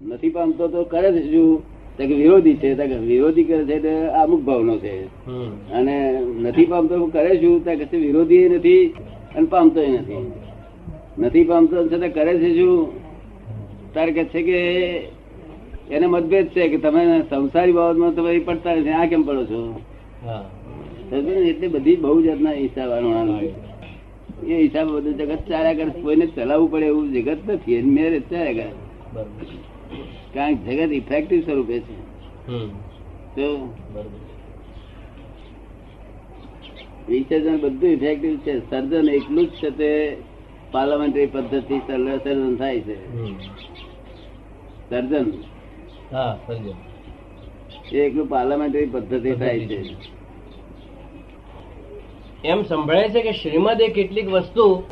નથી પામતો તો કરે છે શું? કે વિરોધી છે વિરોધી કરે છે એટલે અમુક ભાવનો છે. અને નથી પામતો કરે શું? તો કે વિરોધી નથી અને પામતો નથી. નથી પામતો છતાં કરે છે શું? તારે કે છે કે એને મતભેદ છે કે તમે સંસારી બાબતમાં તમે પડતા છે આ કેમ પડો છો? એટલે બધી બહુ જાતના હિસાબ એ હિસાબ બધું જગત ચાલ્યા કરે કોઈને ચલાવવું પડે એવું જગત નથી. મેરે ચાલ્યા કરે. કારણ કે જગત ઇફેક્ટિવ સ્વરૂપે છે. તો વિસર્જન બધું ઇફેક્ટિવ છે. સર્જન એકલું જ છે તે પાર્લામેન્ટરી પદ્ધતિ સર્જન થાય છે. સર્જન. હા સર્જન. એ એકલું પાર્લામેન્ટરી પદ્ધતિ થાય છે. એમ સંભળાય છે કે શ્રીમદ એ કેટલીક વસ્તુ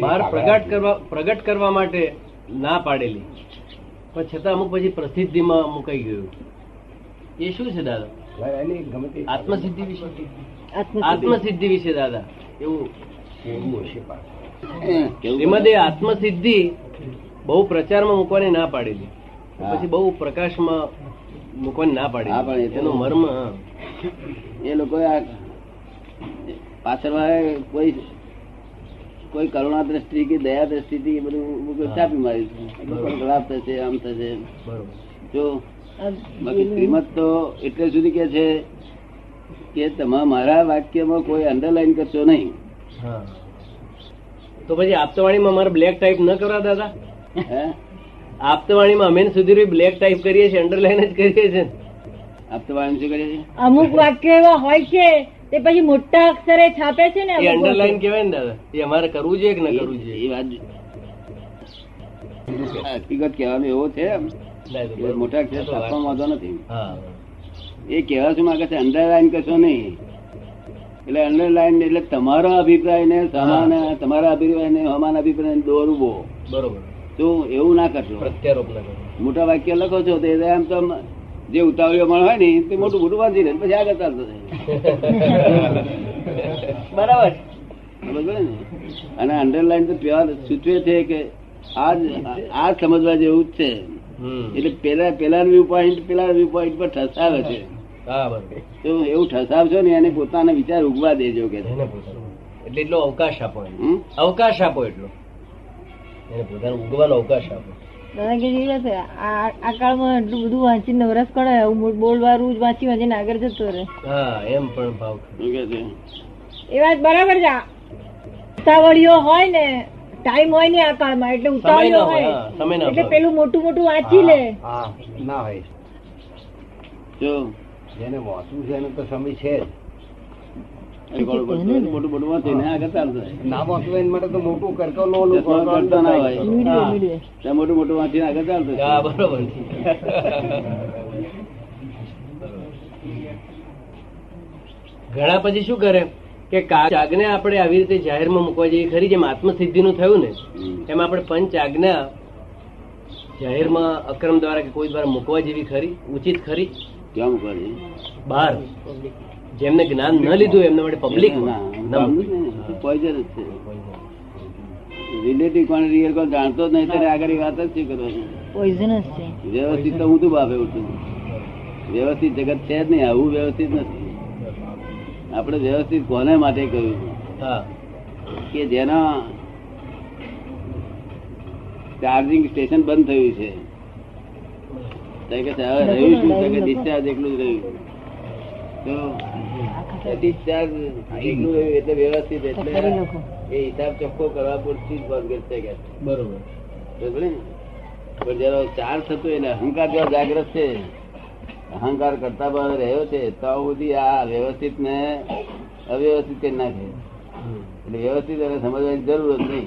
બહાર પ્રગટ કરવા પ્રગટ કરવા માટે ના પાડેલી. પણ છતાં અમુક પછી પ્રસિદ્ધિમાં મુકાઈ ગયું. એ શું છે દાદા? આત્મસિદ્ધિ વિશે? આત્મસિદ્ધિ. વિશે દાદા. એવું? શ્રીમદે આત્મસિદ્ધિ બહુ પ્રચારમાં મૂકવાની ના પાડેલી પછી બહુ પ્રકાશમાં મૂકવાની ના હા, પણ પાડેલી તો- એનો મર્મ હા. એ લોકો પાછળ કોઈ કોઈ કરુણા દ્રષ્ટિ કે દયા દ્રષ્ટિ થી બધું ચાપી મારી ખરાબ થશે આમ થશે. જો બાકી શ્રીમદ તો એટલે સુધી કે છે કે તમે મારા વાક્યમાં કોઈ અંડરલાઈન કરશો નહીં. તો પછી આપતવાણીમાં મારે બ્લેક ટાઈપ ન કરવા દાદા? હે? આપતવાણીમાં અમે સુધી બ્લેક ટાઈપ કરીએ છીએ અંડરલાઈન જ કરીએ છીએ. આપતવાણી શું કરીએ છીએ? અમુક વાક્ય એવા હોય છે તે પછી મોટા અક્ષરે છાપે છે ને એ અંડરલાઈન. કહેવાય ને દાદા. એ અમારે કરવું જોઈએ કે ન કરવું એ જોઈએ વાત હકીકત કહેવાનું એવો છે એ એ. મોટા અક્ષર છાપવા તો વાંધો નથી. એ કહેવા શું માંગે છે? અંડરલાઈન કરશો નહીં. એટલે અંડરલાઈન એટલે તમારો અભિપ્રાય ને સમાન તમારા અભિપ્રાય ને સમાન અભિપ્રાય દોરવો. બરોબર. તો એવું ના કરશો. પ્રત્યારોપ મોટા વાક્ય લખો છો તો એમ તો જે ઉતાવળીઓ મણ હોય ને તે મોટું મોટું વાંચી લે પછી આગળ ચાલતો થાય બરાબર. અને અંડરલાઈન તો પ્યોર સૂચવે છે કે આ આ સમજવા જેવું જ છે. એટલે પેલા પેલા વ્યૂ પોઈન્ટ પેલા વ્યૂ પોઈન્ટ પર ઠસાવે છે. તો એવું ઠસાવશો ને એને પોતાના વિચાર ઉગવા દેજો કે એટલે એટલો અવકાશ આપો અવકાશ આપો એટલો. એને પોતાનો ઉગવાનો અવકાશ આપો. દાદા કે જેવી વાત છે, આ કાળમાં એટલું બધું વાંચીને નવરસ કરે હું મોટ જ વાંચી વાંચીને આગળ જતો રહે. હા એમ પણ ભાવ શું કે છે? એ વાત બરાબર છે. ઉતાવળીઓ હોય ને ટાઈમ હોય ને આ કાળમાં એટલે ઉતાવળીઓ હોય એટલે પેલું મોટું મોટું વાંચી લે. ના હોય. જો. જેને વાંચવું છે એનો તો સમય છે મોટું મોટું આગળ જાય. ના માટે તો મોટું કરતો લો કરતો ના હોય. મીડિયો હા. મીડિયો ત્યાં મોટું મોટું વાંચીને આગળ હા બરોબર ઘણા પછી શું કરે કે કા- આજ્ઞા આપણે આવી રીતે જાહેરમાં મૂકવા જેવી ખરી જેમ આત્મસિદ્ધિનું થયું ને. એમ આપણે પંચ આજ્ઞા જાહેરમાં અક્રમ દ્વારા કે કોઈ દ્વારા મૂકવા જેવી ખરી? ઉચિત ખરી? ક્યાં મૂકવા બહાર. જેમને જ્ઞાન ન લીધું એમના માટે પબ્લિક પોઈઝન જ છે. રિલેટિવ કોણ રિયલ કોણ જાણતો જ નહીં ત્યારે આગળ વાત જ શું કરવાની? જ છે. વ્યવસ્થિત તો હું તું બાપે ઉઠું વ્યવસ્થિત જગત છે જ નહીં આવું વ્યવસ્થિત નથી. આપણે વ્યવસ્થિત કોને માટે કહ્યું હા. કે જેના ચાર્જિંગ સ્ટેશન બંધ થયું છે. તો કે રહ્યું શું? તો કે ડિસ્ચાર્જ એટલું જ રહ્યું તો ડિસ્ચાર્જ એકલું રહ્યું એટલે વ્યવસ્થિત એટલે એ હિસાબ ચોખ્ખો કરવા પૂરતી જ બંધ છે કે. બરોબર? પણ જયારે ચાર થતો એટલે અહંકાર જેવા જાગ્રત છે અહંકાર કરતા પણ રહ્યો છે તો સુધી આ વ્યવસ્થિત ને અવ્યવસ્થિત કરી નાખે. એટલે વ્યવસ્થિત એને સમજવાની જરૂર જ નહીં.